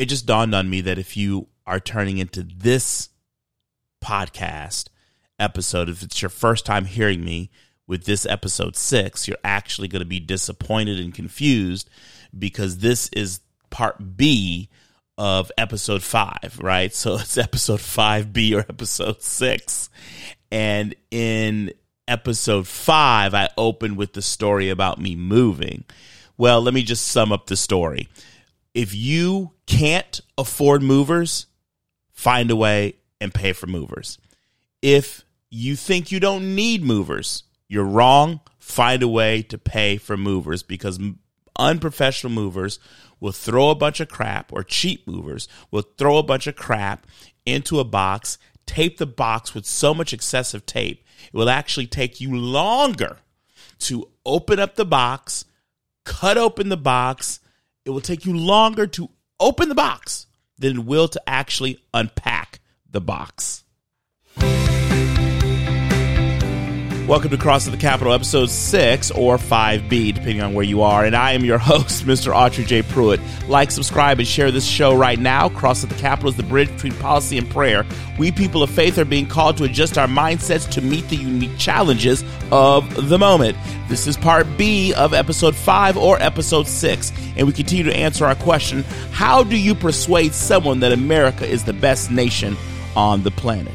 it just dawned on me that if you are turning into this podcast episode, if it's your first time hearing me with this episode six, you're actually going to be disappointed and confused because this is part B of episode five, right? So it's episode 5B or episode six. And in episode five, I opened with the story about me moving. Well, let me just sum up the story. If you can't afford movers, find a way and pay for movers. If you think you don't need movers, you're wrong. Find a way to pay for movers because unprofessional movers will throw a bunch of crap, or cheap movers will throw a bunch of crap into a box, tape the box with so much excessive tape, it will actually take you longer to open up the box, cut open the box. It will take you longer to open the box than will to actually unpack the box. Welcome to Cross of the Capitol, episode 6 or 5B, depending on where you are. And I am your host, Mr. Autry J. Pruitt. Like, subscribe, and share this show right now. Cross of the Capitol is the bridge between policy and prayer. We people of faith are being called to adjust our mindsets to meet the unique challenges of the moment. This is part B of episode 5 or episode 6. And we continue to answer our question How do you persuade someone that America is the best nation on the planet?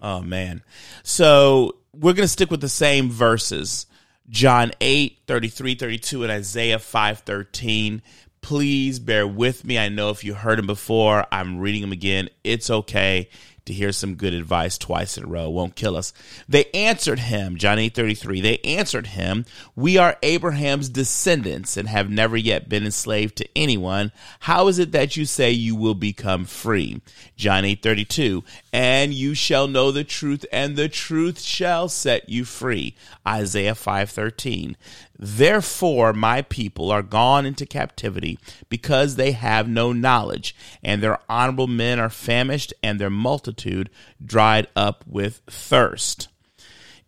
Oh man. So we're going to stick with the same verses. John 8, 33, 32, and Isaiah 5, 13. Please bear with me. I know if you heard them before, I'm reading them again. It's okay to hear some good advice twice in a row won't kill us. They answered him, John 8 33, they answered him, We are Abraham's descendants and have never yet been enslaved to anyone. How is it that you say you will become free? John 8 32, and you shall know the truth, and the truth shall set you free. Isaiah 5 13. Therefore, my people are gone into captivity because they have no knowledge, and their honorable men are famished, and their multitude dried up with thirst.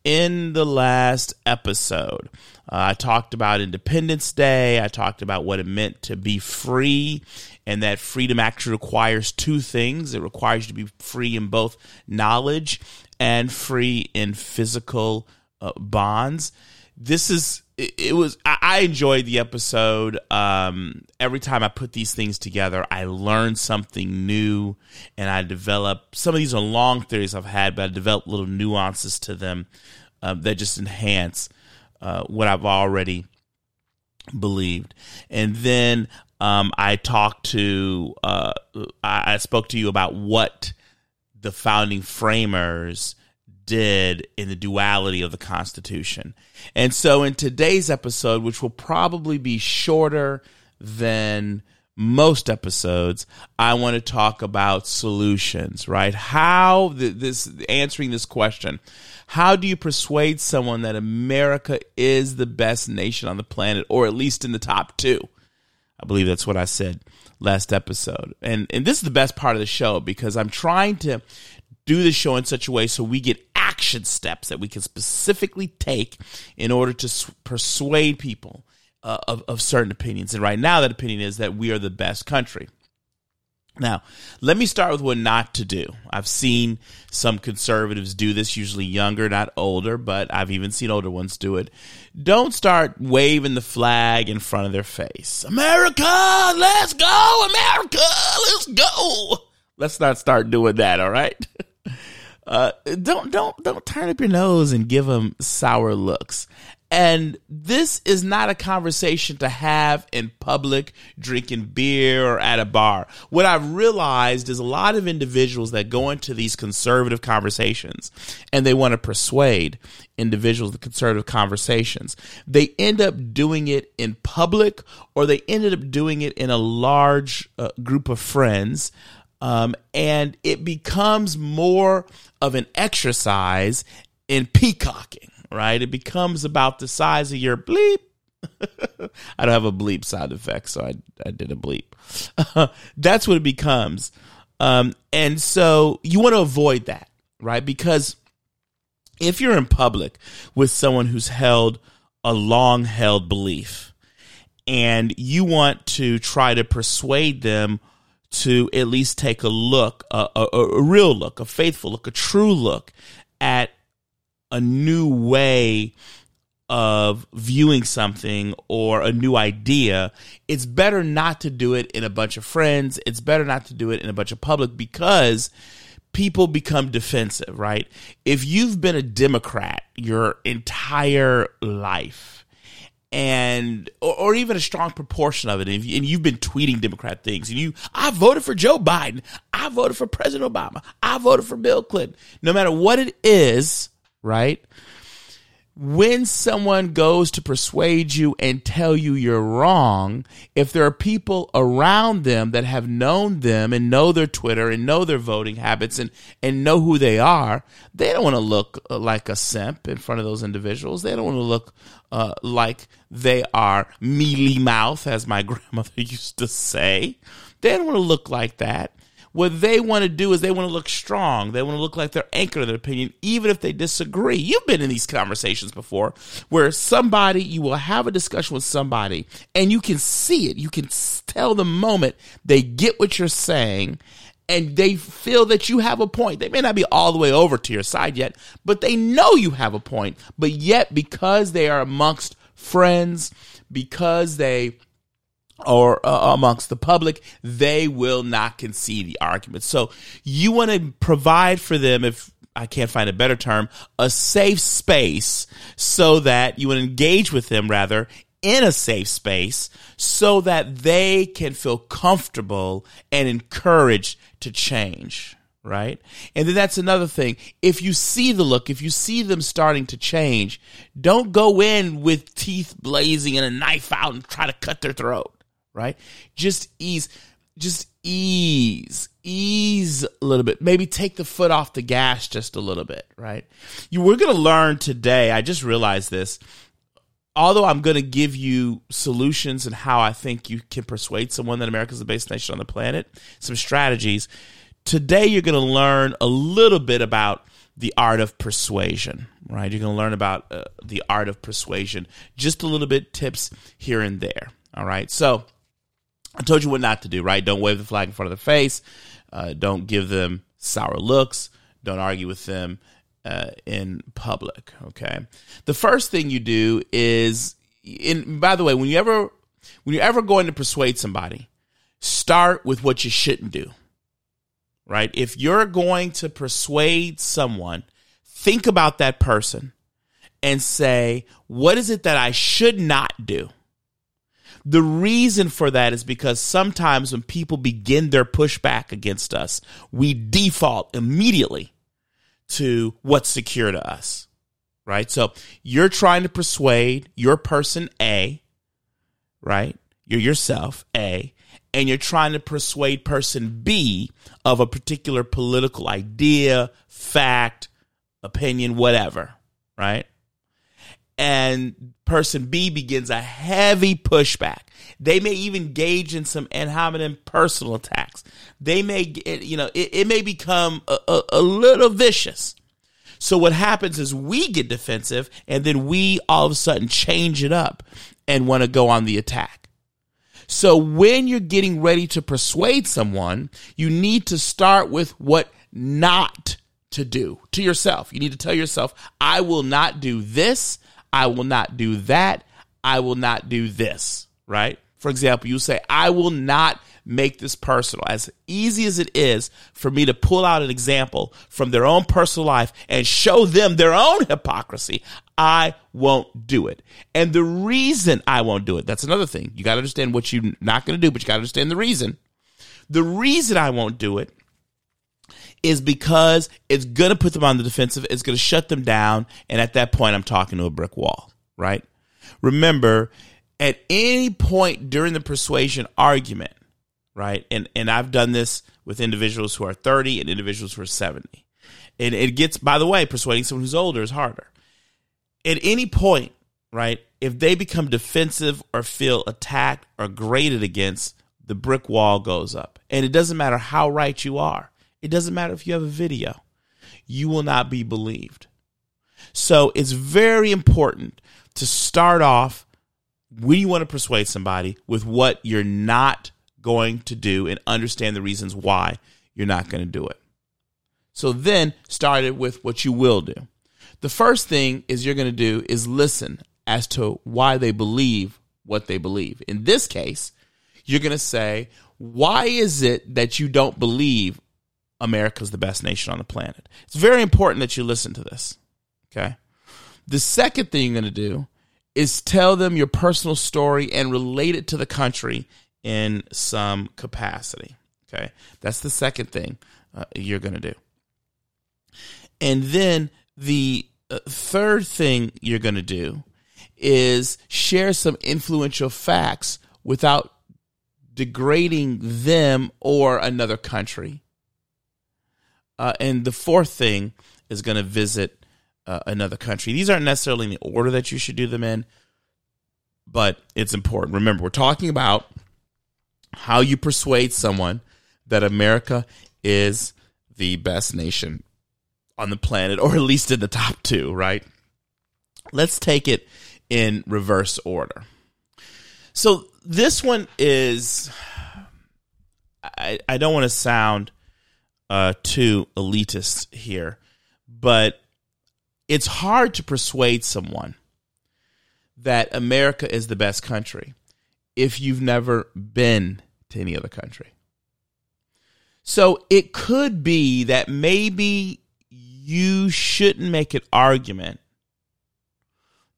In the last episode, uh, I talked about Independence Day. I talked about what it meant to be free, and that freedom actually requires two things it requires you to be free in both knowledge and free in physical uh, bonds. This is it, was I enjoyed the episode. Um, every time I put these things together, I learn something new, and I develop. Some of these are long theories I've had, but I develop little nuances to them um, that just enhance uh, what I've already believed. And then um, I talked to, uh, I, I spoke to you about what the founding framers did in the duality of the Constitution. And so, in today's episode, which will probably be shorter than most episodes, I want to talk about solutions, right? How this answering this question. How do you persuade someone that America is the best nation on the planet, or at least in the top two? I believe that's what I said last episode. And and this is the best part of the show because I'm trying to do the show in such a way so we get action steps that we can specifically take in order to persuade people uh, of, of certain opinions. And right now, that opinion is that we are the best country. Now, let me start with what not to do. I've seen some conservatives do this, usually younger, not older, but I've even seen older ones do it. Don't start waving the flag in front of their face. America, let's go! America, let's go! Let's not start doing that, all right? Uh, don't don't don't turn up your nose and give them sour looks. And this is not a conversation to have in public, drinking beer or at a bar. What I've realized is a lot of individuals that go into these conservative conversations and they want to persuade individuals, the conservative conversations, they end up doing it in public or they ended up doing it in a large uh, group of friends um, and it becomes more of an exercise in peacocking, right? It becomes about the size of your bleep. I don't have a bleep sound effect, so I, I did a bleep. That's what it becomes. Um, and so you want to avoid that, right? Because if you're in public with someone who's held a long held belief, and you want to try to persuade them to at least take a look, a, a, a real look, a faithful look, a true look at a new way of viewing something or a new idea, it's better not to do it in a bunch of friends. It's better not to do it in a bunch of public because people become defensive, right? If you've been a Democrat your entire life, and or, or, even a strong proportion of it. And, and you've been tweeting democrat things and you i voted for joe biden. I voted for president obama. I voted for bill clinton. No matter what it is right when someone goes to persuade you and tell you you're wrong, if there are people around them that have known them and know their Twitter and know their voting habits and, and know who they are, they don't want to look like a simp in front of those individuals. They don't want to look uh, like they are mealy mouth, as my grandmother used to say. They don't want to look like that. What they want to do is they want to look strong. They want to look like they're anchored in their opinion, even if they disagree. You've been in these conversations before where somebody, you will have a discussion with somebody and you can see it. You can tell the moment they get what you're saying and they feel that you have a point. They may not be all the way over to your side yet, but they know you have a point. But yet, because they are amongst friends, because they or uh, amongst the public, they will not concede the argument. So you want to provide for them, if I can't find a better term, a safe space so that you would engage with them rather in a safe space so that they can feel comfortable and encouraged to change right? And then that's another thing. If you see the look, if you see them starting to change, don't go in with teeth blazing and a knife out and try to cut their throat right? Just ease, just ease, ease a little bit. Maybe take the foot off the gas just a little bit, right? You we're going to learn today. I just realized this. Although I'm going to give you solutions and how I think you can persuade someone that America's the best nation on the planet, some strategies. Today, you're going to learn a little bit about the art of persuasion, right? You're going to learn about uh, the art of persuasion, just a little bit tips here and there. All right. So, I told you what not to do, right? Don't wave the flag in front of their face. Uh, don't give them sour looks. Don't argue with them uh, in public. Okay. The first thing you do is, in by the way, when you ever when you're ever going to persuade somebody, start with what you shouldn't do. Right? If you're going to persuade someone, think about that person and say, what is it that I should not do? The reason for that is because sometimes when people begin their pushback against us, we default immediately to what's secure to us, right? So you're trying to persuade your person A, right? You're yourself, A, and you're trying to persuade person B of a particular political idea, fact, opinion, whatever, right? And person B begins a heavy pushback. They may even engage in some ad hominem personal attacks. They may, you know, it, it may become a, a, a little vicious. So what happens is we get defensive and then we all of a sudden change it up and want to go on the attack. So when you're getting ready to persuade someone, you need to start with what not to do to yourself. You need to tell yourself, I will not do this. I will not do that. I will not do this, right? For example, you say, I will not make this personal. As easy as it is for me to pull out an example from their own personal life and show them their own hypocrisy, I won't do it. And the reason I won't do it, that's another thing. You got to understand what you're not going to do, but you got to understand the reason. The reason I won't do it is because it's going to put them on the defensive. It's going to shut them down. And at that point, I'm talking to a brick wall, right? Remember, at any point during the persuasion argument, right? And, and I've done this with individuals who are 30 and individuals who are 70. And it gets, by the way, persuading someone who's older is harder. At any point, right? If they become defensive or feel attacked or graded against, the brick wall goes up. And it doesn't matter how right you are. It doesn't matter if you have a video, you will not be believed. So it's very important to start off when you want to persuade somebody with what you're not going to do and understand the reasons why you're not going to do it. So then start it with what you will do. The first thing is you're going to do is listen as to why they believe what they believe. In this case, you're going to say, why is it that you don't believe America's the best nation on the planet? It's very important that you listen to this. Okay. The second thing you're going to do is tell them your personal story and relate it to the country in some capacity. Okay. That's the second thing uh, you're going to do. And then the uh, third thing you're going to do is share some influential facts without degrading them or another country. Uh, and the fourth thing is going to visit uh, another country. These aren't necessarily in the order that you should do them in, but it's important. Remember, we're talking about how you persuade someone that America is the best nation on the planet, or at least in the top two, right? Let's take it in reverse order. So this one is, I, I don't want to sound uh, too elitist here, but it's hard to persuade someone that America is the best country if you've never been to any other country. So it could be that maybe you shouldn't make an argument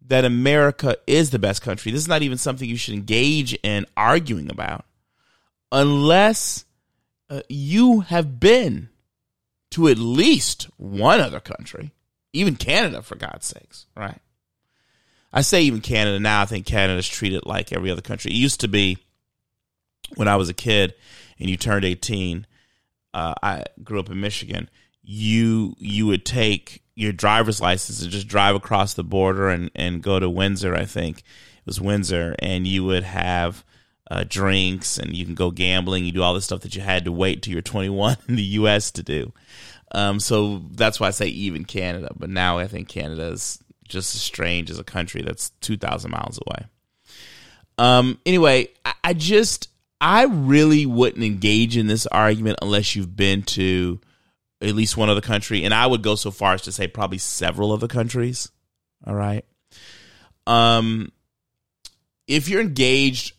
that America is the best country. This is not even something you should engage in arguing about unless uh, you have been to at least one other country, even Canada, for God's sakes, right? I say even Canada now. I think Canada's treated like every other country. It used to be when I was a kid and you turned 18. Uh, I grew up in Michigan. You you would take your driver's license and just drive across the border and, and go to Windsor. I think it was Windsor, and you would have uh, drinks and you can go gambling. You do all the stuff that you had to wait till you're 21 in the U.S. to do. Um, so that's why I say even Canada. But now I think Canada is just as strange as a country that's 2,000 miles away. Um, anyway, I, I just, I really wouldn't engage in this argument unless you've been to at least one other country. And I would go so far as to say probably several other countries. All right. Um, if you're engaged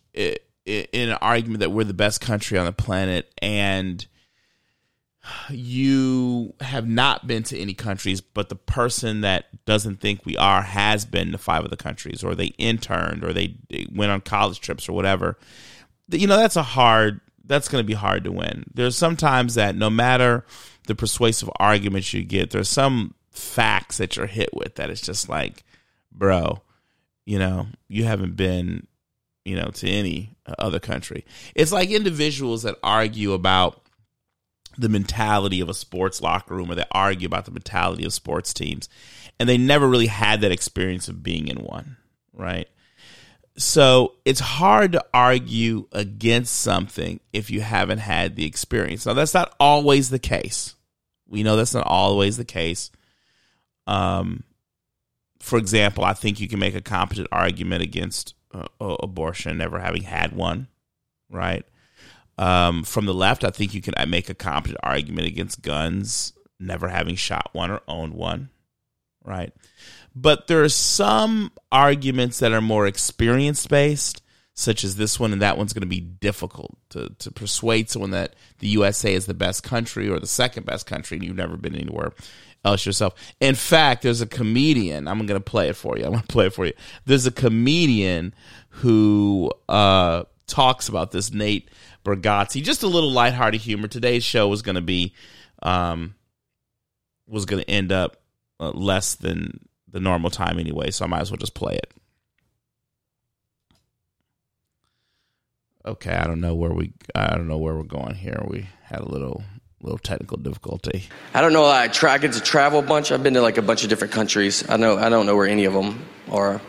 in an argument that we're the best country on the planet and you have not been to any countries, but the person that doesn't think we are has been to five of the countries, or they interned, or they, went on college trips, or whatever. You know, that's a hard. That's going to be hard to win. There's sometimes that no matter the persuasive arguments you get, there's some facts that you're hit with that it's just like, bro, you know, you haven't been, you know, to any other country. It's like individuals that argue about the mentality of a sports locker room or they argue about the mentality of sports teams and they never really had that experience of being in one right? So it's hard to argue against something if you haven't had the experience. Now that's not always the case. We know that's not always the case. Um for example i think you can make a competent argument against uh, abortion never having had one right um, from the left, I think you can make a competent argument against guns, never having shot one or owned one, right? But there are some arguments that are more experience based, such as this one, and that one's going to be difficult to, to persuade someone that the USA is the best country or the second best country and you've never been anywhere else yourself. In fact, there's a comedian. I'm going to play it for you. I'm going to play it for you. There's a comedian who uh, talks about this, Nate Bargatze. Just a little lighthearted humor. Today's show was going to be, um, was going to end up uh, less than the normal time anyway, so I might as well just play it. Okay, I don't know where we I don't know where we're going here. We had a little little technical difficulty. I don't know. I try I get to travel a bunch. I've been to like a bunch of different countries. I know I don't know where any of them are,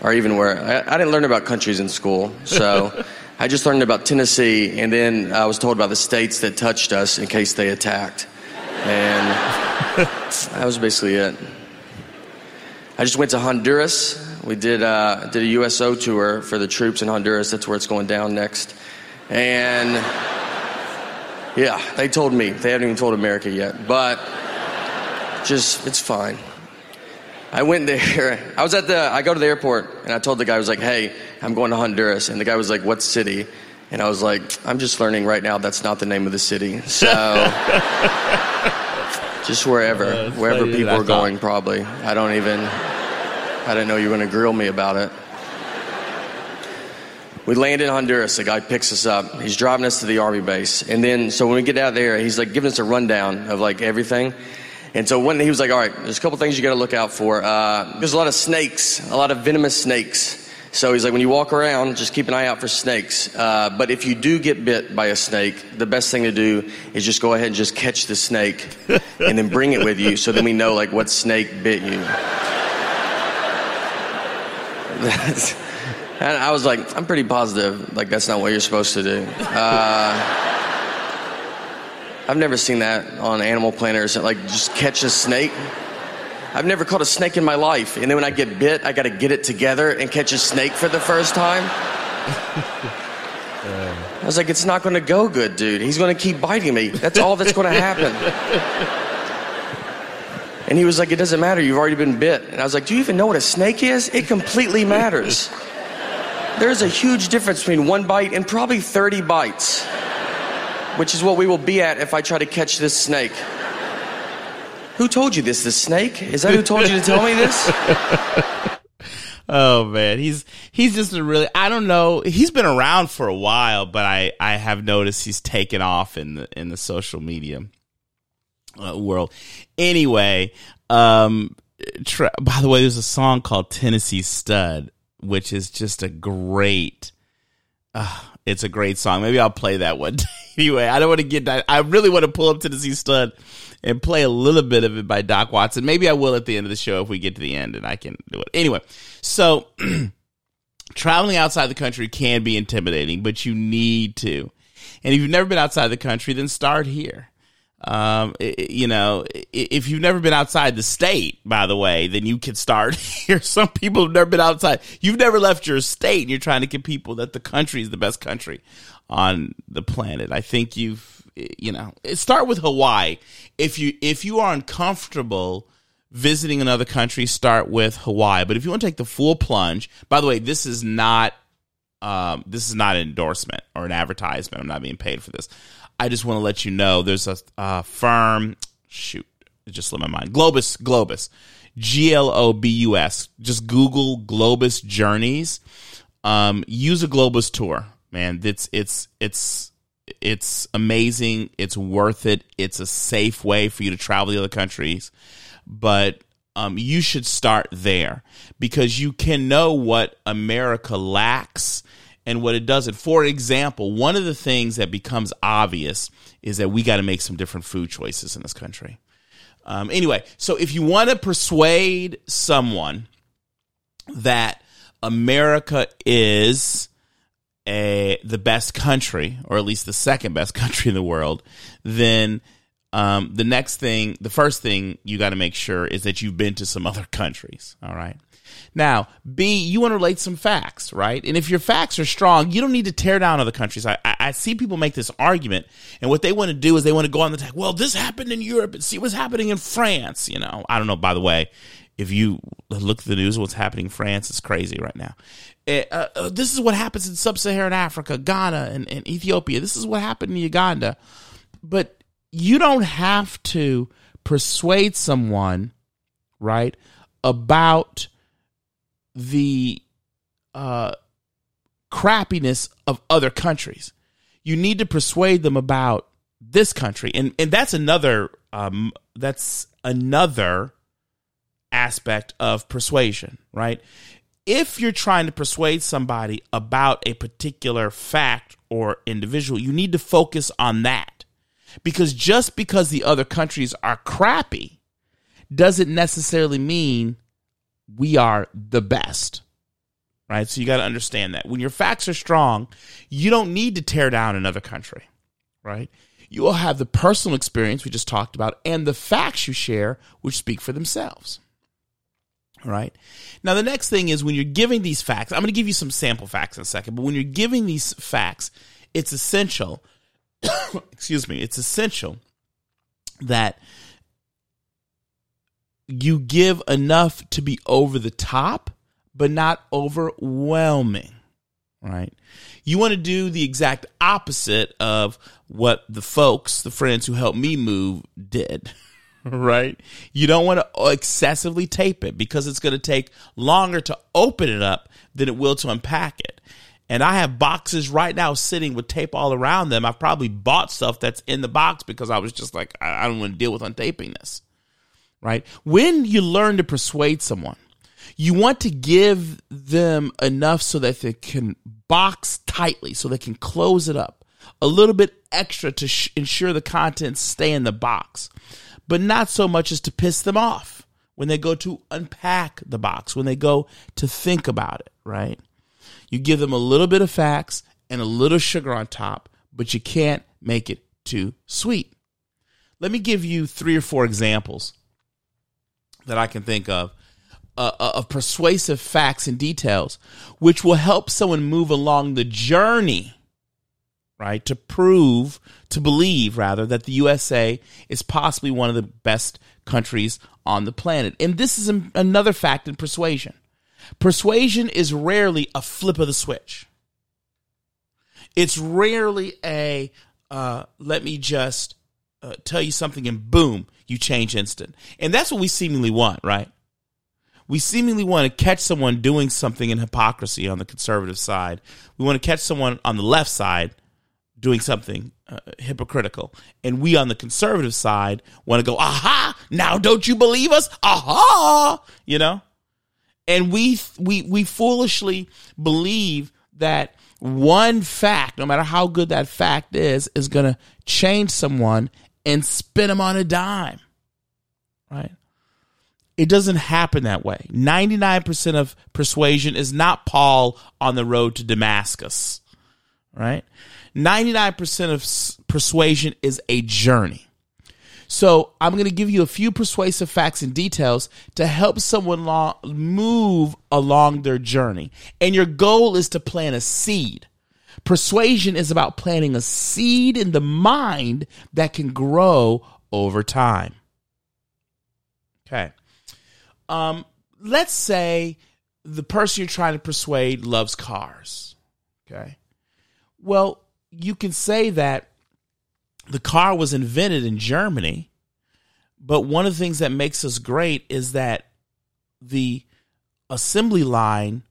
or even where I, I didn't learn about countries in school. So I just learned about Tennessee, and then I was told about the states that touched us in case they attacked. And that was basically it. I just went to Honduras, We did uh, did a USO tour for the troops in Honduras. That's where it's going down next. And yeah, they told me. They haven't even told America yet, but just it's fine. I went there. I was at the. I go to the airport and I told the guy I was like, "Hey, I'm going to Honduras," and the guy was like, "What city?" And I was like, "I'm just learning right now. That's not the name of the city." So. just wherever, uh, wherever people are going, probably. I don't even. I didn't know you were going to grill me about it. We land in Honduras. The guy picks us up. He's driving us to the army base, and then so when we get out there, he's like giving us a rundown of like everything. And so when he was like, "All right, there's a couple things you got to look out for. Uh, there's a lot of snakes, a lot of venomous snakes." So he's like, when you walk around, just keep an eye out for snakes. Uh, but if you do get bit by a snake, the best thing to do is just go ahead and just catch the snake and then bring it with you so then we know like what snake bit you. and I was like, I'm pretty positive, like that's not what you're supposed to do. Uh, I've never seen that on Animal Planet, like just catch a snake. I've never caught a snake in my life, and then when I get bit, I got to get it together and catch a snake for the first time. I was like, it's not going to go good, dude. He's going to keep biting me. That's all that's going to happen. And he was like, It doesn't matter. You've already been bit. And I was like, Do you even know what a snake is? It completely matters. There's a huge difference between one bite and probably 30 bites, which is what we will be at if I try to catch this snake. Who told you this? The snake? Is that who told you to tell me this? oh man, he's he's just a really I don't know. He's been around for a while, but I I have noticed he's taken off in the in the social media uh, world. Anyway, um, tra- by the way, there's a song called Tennessee Stud, which is just a great. Uh, it's a great song. Maybe I'll play that one. anyway, I don't want to get that. I really want to pull up Tennessee Stud and play a little bit of it by Doc Watson. Maybe I will at the end of the show if we get to the end and I can do it. Anyway, so traveling outside the country can be intimidating, but you need to. And if you've never been outside the country, then start here. Um, you know, if you've never been outside the state, by the way, then you can start here. Some people have never been outside. You've never left your state and you're trying to get people that the country is the best country on the planet. I think you've, you know, start with Hawaii. If you, if you are uncomfortable visiting another country, start with Hawaii. But if you want to take the full plunge, by the way, this is not, um, this is not an endorsement or an advertisement. I'm not being paid for this. I just want to let you know there's a firm. Shoot, it just slipped my mind. Globus, Globus, G L O B U S. Just Google Globus Journeys. Um, use a Globus tour, man. It's it's it's it's amazing. It's worth it. It's a safe way for you to travel the other countries, but um, you should start there because you can know what America lacks and what it does. It, for example, one of the things that becomes obvious is that we got to make some different food choices in this country. Um, anyway, so if you want to persuade someone that America is a the best country, or at least the second best country in the world, then um, the next thing, the first thing you got to make sure is that you've been to some other countries. All right. Now, B, you want to relate some facts, right? And if your facts are strong, you don't need to tear down other countries. I, I, I see people make this argument, and what they want to do is they want to go on the tag. Well, this happened in Europe, and see what's happening in France. You know, I don't know. By the way, if you look at the news, what's happening in France is crazy right now. Eh, uh, uh, this is what happens in sub-Saharan Africa, Ghana, and, and Ethiopia. This is what happened in Uganda. But you don't have to persuade someone, right, about the uh, crappiness of other countries. You need to persuade them about this country, and and that's another um, that's another aspect of persuasion, right? If you're trying to persuade somebody about a particular fact or individual, you need to focus on that. Because just because the other countries are crappy doesn't necessarily mean we are the best. Right? So you got to understand that. When your facts are strong, you don't need to tear down another country. Right? You will have the personal experience we just talked about and the facts you share, which speak for themselves. All right. Now, the next thing is when you're giving these facts, I'm going to give you some sample facts in a second, but when you're giving these facts, it's essential, excuse me, it's essential that you give enough to be over the top, but not overwhelming, right? You want to do the exact opposite of what the folks, the friends who helped me move, did. right? You don't want to excessively tape it because it's going to take longer to open it up than it will to unpack it. And I have boxes right now sitting with tape all around them. I've probably bought stuff that's in the box because I was just like, I don't want to deal with untaping this. Right? When you learn to persuade someone, you want to give them enough so that they can box tightly, so they can close it up. A little bit extra to sh- ensure the contents stay in the box but not so much as to piss them off when they go to unpack the box, when they go to think about it, right? You give them a little bit of facts and a little sugar on top, but you can't make it too sweet. Let me give you three or four examples that I can think of uh, uh of persuasive facts and details, which will help someone move along the journey right? To prove, to believe rather, that the USA is possibly one of the best countries on the planet. And this is another fact in persuasion. Persuasion is rarely a flip of the switch. It's rarely a uh, let me just uh, tell you something and boom, you change instant. And that's what we seemingly want, right? We seemingly want to catch someone doing something in hypocrisy on the conservative side. We want to catch someone on the left side doing something uh, hypocritical. And we on the conservative side want to go, aha, now don't you believe us? Aha, you know? And we, we, we foolishly believe that one fact, no matter how good that fact is, is going to change someone and spin them on a dime, right? It doesn't happen that way. 99% of persuasion is not Paul on the road to Damascus, right? 99% of persuasion is a journey. So I'm going to give you a few persuasive facts and details to help someone lo- move along their journey. And your goal is to plant a seed. Persuasion is about planting a seed in the mind that can grow over time. Okay. Um, let's say the person you're trying to persuade loves cars. Okay. Well, you can say that the car was invented in Germany, but one of the things that makes us great is that the assembly line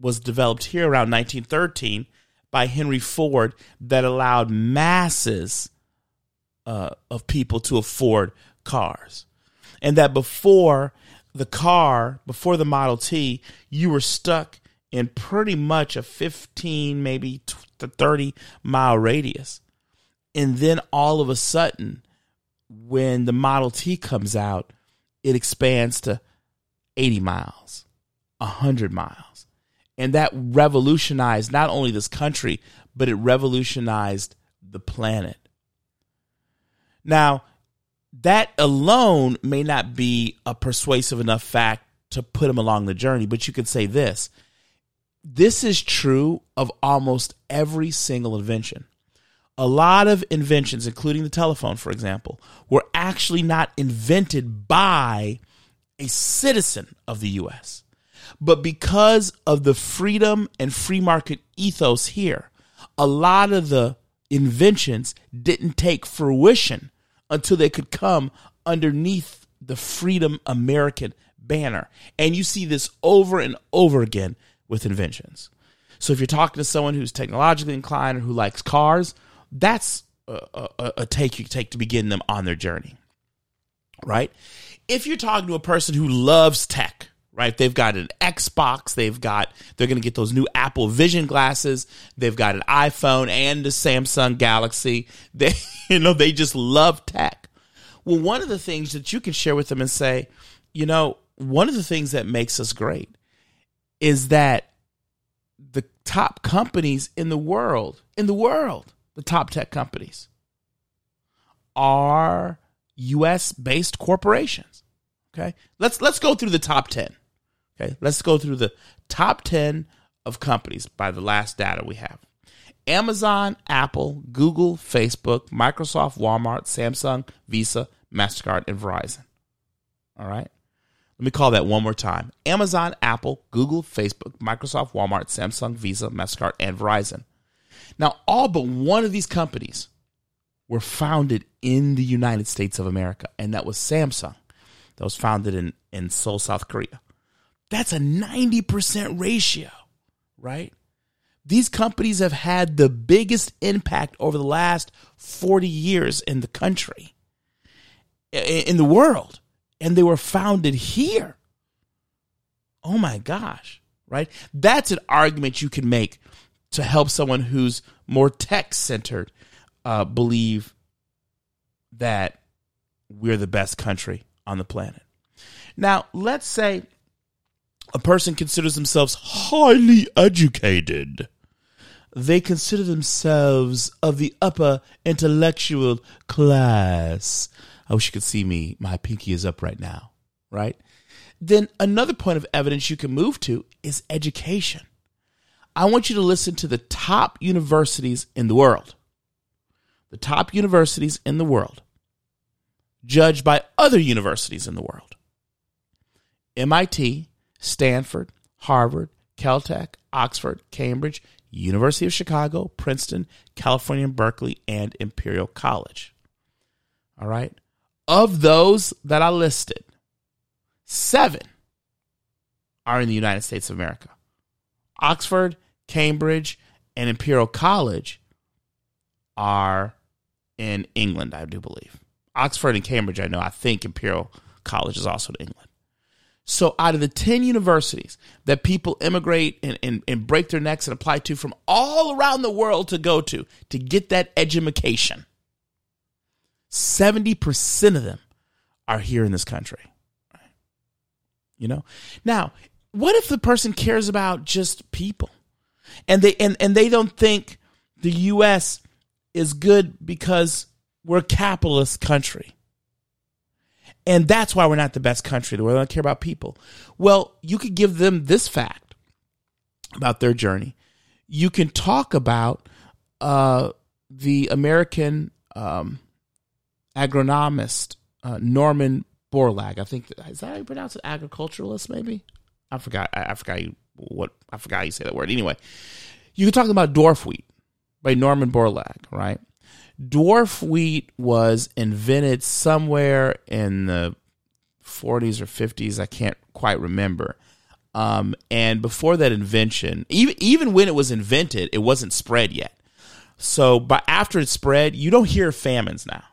was developed here around 1913 by Henry Ford that allowed masses uh, of people to afford cars. And that before the car, before the Model T, you were stuck in pretty much a 15, maybe to 30 mile radius. And then all of a sudden, when the Model T comes out, it expands to 80 miles, 100 miles. And that revolutionized not only this country, but it revolutionized the planet. Now, that alone may not be a persuasive enough fact to put him along the journey, but you could say this this is true of almost every single invention. A lot of inventions, including the telephone, for example, were actually not invented by a citizen of the US. But because of the freedom and free market ethos here, a lot of the inventions didn't take fruition until they could come underneath the Freedom American banner. And you see this over and over again with inventions. So if you're talking to someone who's technologically inclined or who likes cars, that's a, a, a take you take to begin them on their journey, right? If you're talking to a person who loves tech, right? They've got an Xbox, they've got they're going to get those new Apple Vision glasses, they've got an iPhone and a Samsung Galaxy. They you know, they just love tech. Well, one of the things that you can share with them and say, you know, one of the things that makes us great is that the top companies in the world, in the world, the top tech companies are US based corporations. Okay? Let's let's go through the top 10. Okay, let's go through the top 10 of companies by the last data we have. Amazon, Apple, Google, Facebook, Microsoft, Walmart, Samsung, Visa, MasterCard, and Verizon. All right. Let me call that one more time Amazon, Apple, Google, Facebook, Microsoft, Walmart, Samsung, Visa, MasterCard, and Verizon. Now, all but one of these companies were founded in the United States of America, and that was Samsung, that was founded in, in Seoul, South Korea. That's a 90% ratio, right? These companies have had the biggest impact over the last 40 years in the country, in the world, and they were founded here. Oh my gosh, right? That's an argument you can make to help someone who's more tech centered uh, believe that we're the best country on the planet. Now, let's say a person considers themselves highly educated. They consider themselves of the upper intellectual class. I wish you could see me. My pinky is up right now, right? Then another point of evidence you can move to is education. I want you to listen to the top universities in the world. The top universities in the world, judged by other universities in the world MIT, Stanford, Harvard, Caltech, Oxford, Cambridge, University of Chicago, Princeton, California, Berkeley, and Imperial College. All right. Of those that I listed, seven are in the United States of America. Oxford, Cambridge, and Imperial College are in England, I do believe. Oxford and Cambridge, I know. I think Imperial College is also in England. So, out of the 10 universities that people immigrate and, and, and break their necks and apply to from all around the world to go to to get that education, 70% of them are here in this country. You know? Now, what if the person cares about just people? and they and, and they don't think the US is good because we're a capitalist country. And that's why we're not the best country. We don't care about people. Well, you could give them this fact about their journey. You can talk about uh, the American um, agronomist uh, Norman Borlaug. I think is that how you pronounce it? Agriculturalist, maybe. I forgot. I, I forgot what I forgot you say that word. Anyway, you can talk about dwarf wheat by Norman Borlaug, right? Dwarf wheat was invented somewhere in the 40s or 50s. I can't quite remember. Um, and before that invention, even even when it was invented, it wasn't spread yet. So, but after it spread, you don't hear famines now.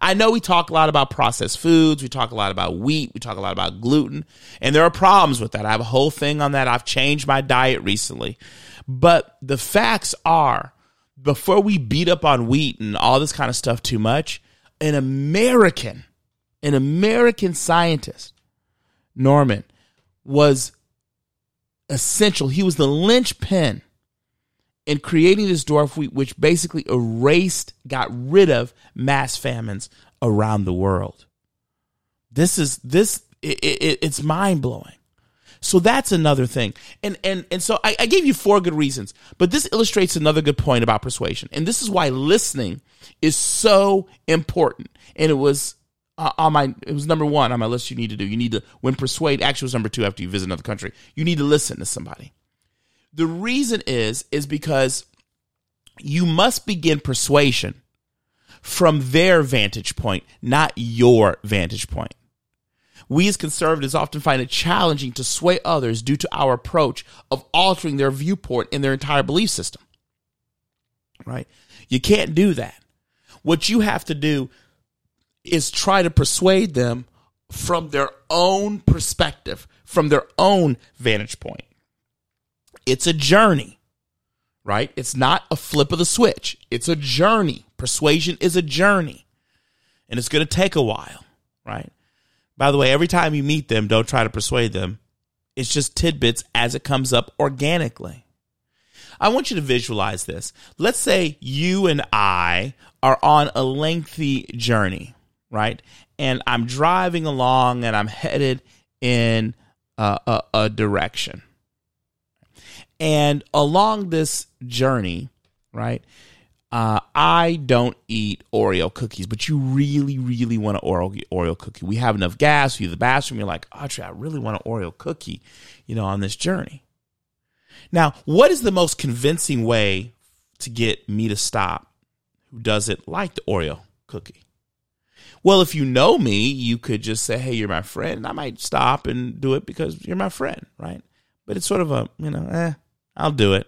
I know we talk a lot about processed foods, we talk a lot about wheat, we talk a lot about gluten, and there are problems with that. I have a whole thing on that. I've changed my diet recently. But the facts are before we beat up on wheat and all this kind of stuff too much, an American, an American scientist, Norman, was essential. He was the linchpin in creating this dwarf wheat, which basically erased, got rid of mass famines around the world. This is this it, it, it's mind blowing. So that's another thing. And and and so I, I, gave you four good reasons, but this illustrates another good point about persuasion. And this is why listening is so important. And it was uh, on my it was number one on my list. You need to do. You need to when persuade. Actually, was number two after you visit another country. You need to listen to somebody. The reason is is because you must begin persuasion from their vantage point, not your vantage point. We as conservatives often find it challenging to sway others due to our approach of altering their viewpoint in their entire belief system. Right? You can't do that. What you have to do is try to persuade them from their own perspective, from their own vantage point. It's a journey, right? It's not a flip of the switch. It's a journey. Persuasion is a journey, and it's going to take a while, right? By the way, every time you meet them, don't try to persuade them. It's just tidbits as it comes up organically. I want you to visualize this. Let's say you and I are on a lengthy journey, right? And I'm driving along and I'm headed in uh, a, a direction. And along this journey, right, uh, I don't eat Oreo cookies, but you really, really want an Oreo, Oreo cookie. We have enough gas. You the bathroom. You're like, Autry, I really want an Oreo cookie, you know, on this journey. Now, what is the most convincing way to get me to stop who doesn't like the Oreo cookie? Well, if you know me, you could just say, hey, you're my friend. And I might stop and do it because you're my friend, right? But it's sort of a, you know, eh, I'll do it.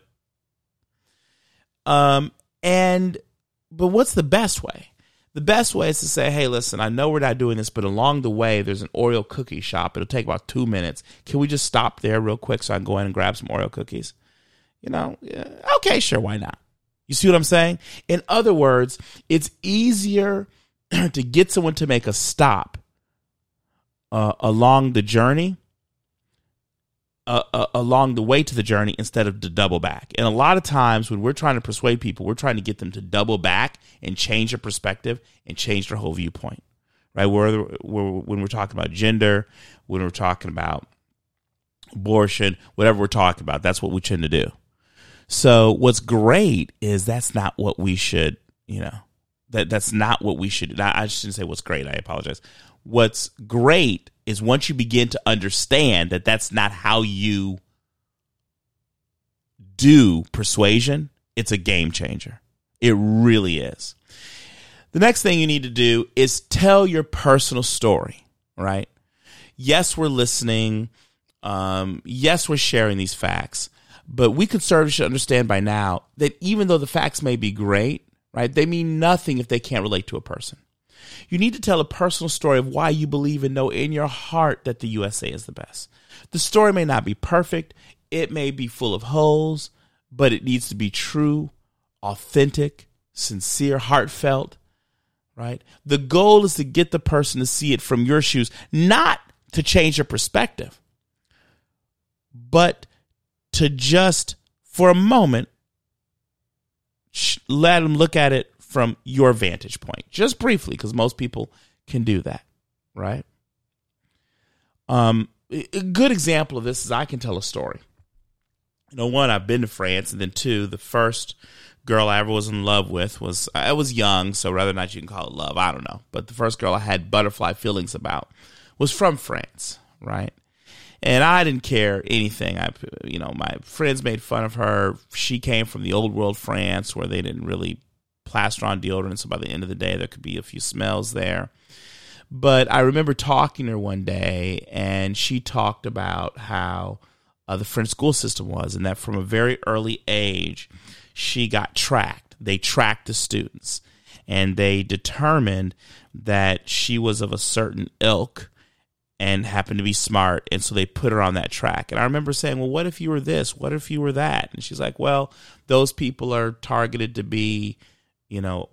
Um, and but what's the best way? The best way is to say, hey, listen, I know we're not doing this, but along the way, there's an Oreo cookie shop. It'll take about two minutes. Can we just stop there real quick so I can go in and grab some Oreo cookies? You know, yeah, okay, sure, why not? You see what I'm saying? In other words, it's easier to get someone to make a stop uh, along the journey uh, along the way to the journey instead of to double back. And a lot of times when we're trying to persuade people, we're trying to get them to double back and change their perspective and change their whole viewpoint. Right? Where when we're talking about gender, when we're talking about abortion, whatever we're talking about, that's what we tend to do. So what's great is that's not what we should, you know, that that's not what we should. I shouldn't say what's great. I apologize. What's great is once you begin to understand that that's not how you do persuasion, it's a game changer. It really is. The next thing you need to do is tell your personal story, right? Yes, we're listening. Um, yes, we're sharing these facts, but we conservatives should understand by now that even though the facts may be great, right, they mean nothing if they can't relate to a person. You need to tell a personal story of why you believe and know in your heart that the USA is the best. The story may not be perfect, it may be full of holes, but it needs to be true, authentic, sincere, heartfelt, right? The goal is to get the person to see it from your shoes, not to change your perspective, but to just, for a moment, let them look at it from your vantage point, just briefly, because most people can do that, right? Um, a good example of this is I can tell a story. You know, one, I've been to France, and then two, the first girl I ever was in love with was I was young, so rather not you can call it love, I don't know. But the first girl I had butterfly feelings about was from France, right? And I didn't care anything. I, you know, my friends made fun of her. She came from the old world France, where they didn't really plaster on deodorant. So by the end of the day, there could be a few smells there. But I remember talking to her one day, and she talked about how uh, the French school system was, and that from a very early age, she got tracked. They tracked the students, and they determined that she was of a certain ilk and happened to be smart. And so they put her on that track. And I remember saying, Well, what if you were this? What if you were that? And she's like, Well, those people are targeted to be you know,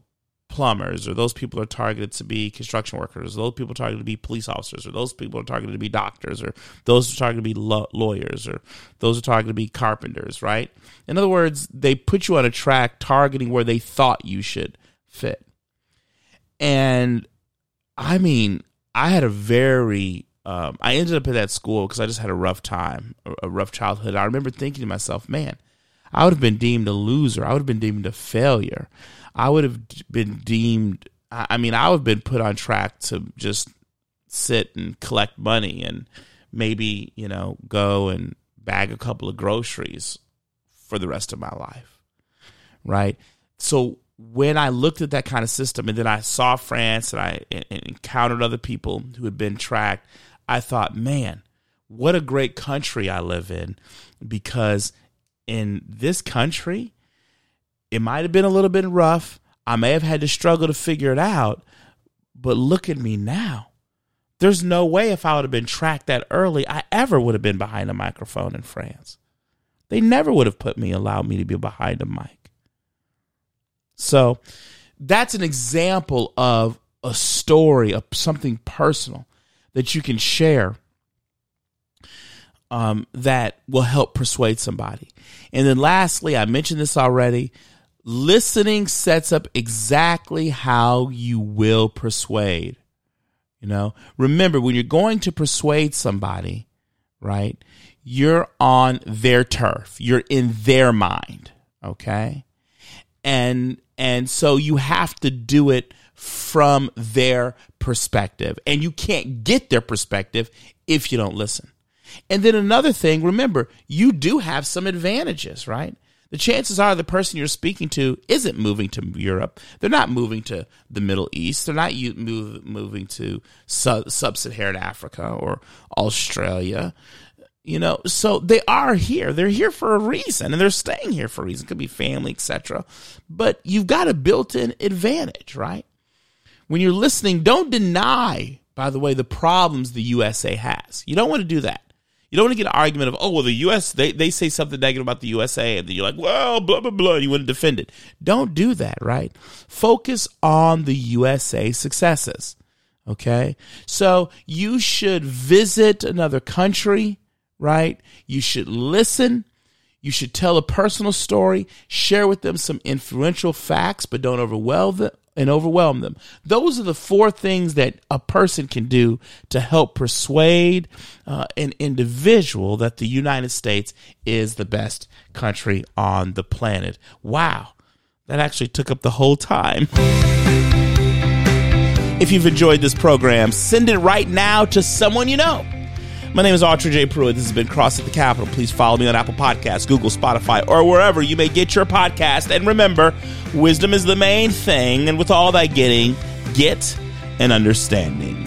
plumbers, or those people are targeted to be construction workers, those people are targeted to be police officers, or those people are targeted to be doctors, or those are targeted to be lo- lawyers, or those are targeted to be carpenters, right? In other words, they put you on a track targeting where they thought you should fit. And I mean, I had a very um, I ended up at that school because I just had a rough time, a rough childhood. I remember thinking to myself, man, I would have been deemed a loser. I would have been deemed a failure. I would have been deemed. I mean, I would have been put on track to just sit and collect money and maybe you know go and bag a couple of groceries for the rest of my life, right? So when I looked at that kind of system and then I saw France and I encountered other people who had been tracked, I thought, man, what a great country I live in because in this country, it might have been a little bit rough. I may have had to struggle to figure it out, but look at me now. There's no way if I would have been tracked that early, I ever would have been behind a microphone in France. They never would have put me, allowed me to be behind a mic. So that's an example of a story, of something personal that you can share um, that will help persuade somebody. And then lastly, I mentioned this already listening sets up exactly how you will persuade. You know, remember when you're going to persuade somebody, right? You're on their turf. You're in their mind, okay? And and so you have to do it from their perspective. And you can't get their perspective if you don't listen. And then another thing, remember, you do have some advantages, right? The chances are the person you're speaking to isn't moving to Europe. They're not moving to the Middle East. They're not move, moving to sub Saharan Africa or Australia. You know, so they are here. They're here for a reason and they're staying here for a reason. It could be family, etc. But you've got a built-in advantage, right? When you're listening, don't deny, by the way, the problems the USA has. You don't want to do that. You don't want to get an argument of, oh, well, the US, they, they say something negative about the USA, and then you're like, well, blah, blah, blah. You want to defend it. Don't do that, right? Focus on the USA successes. Okay. So you should visit another country, right? You should listen. You should tell a personal story, share with them some influential facts, but don't overwhelm them, and overwhelm them. Those are the four things that a person can do to help persuade uh, an individual that the United States is the best country on the planet. Wow, that actually took up the whole time. If you've enjoyed this program, send it right now to someone you know. My name is Autry J. Pruitt. This has been Cross at the Capitol. Please follow me on Apple Podcasts, Google, Spotify, or wherever you may get your podcast. And remember, wisdom is the main thing. And with all that getting, get an understanding.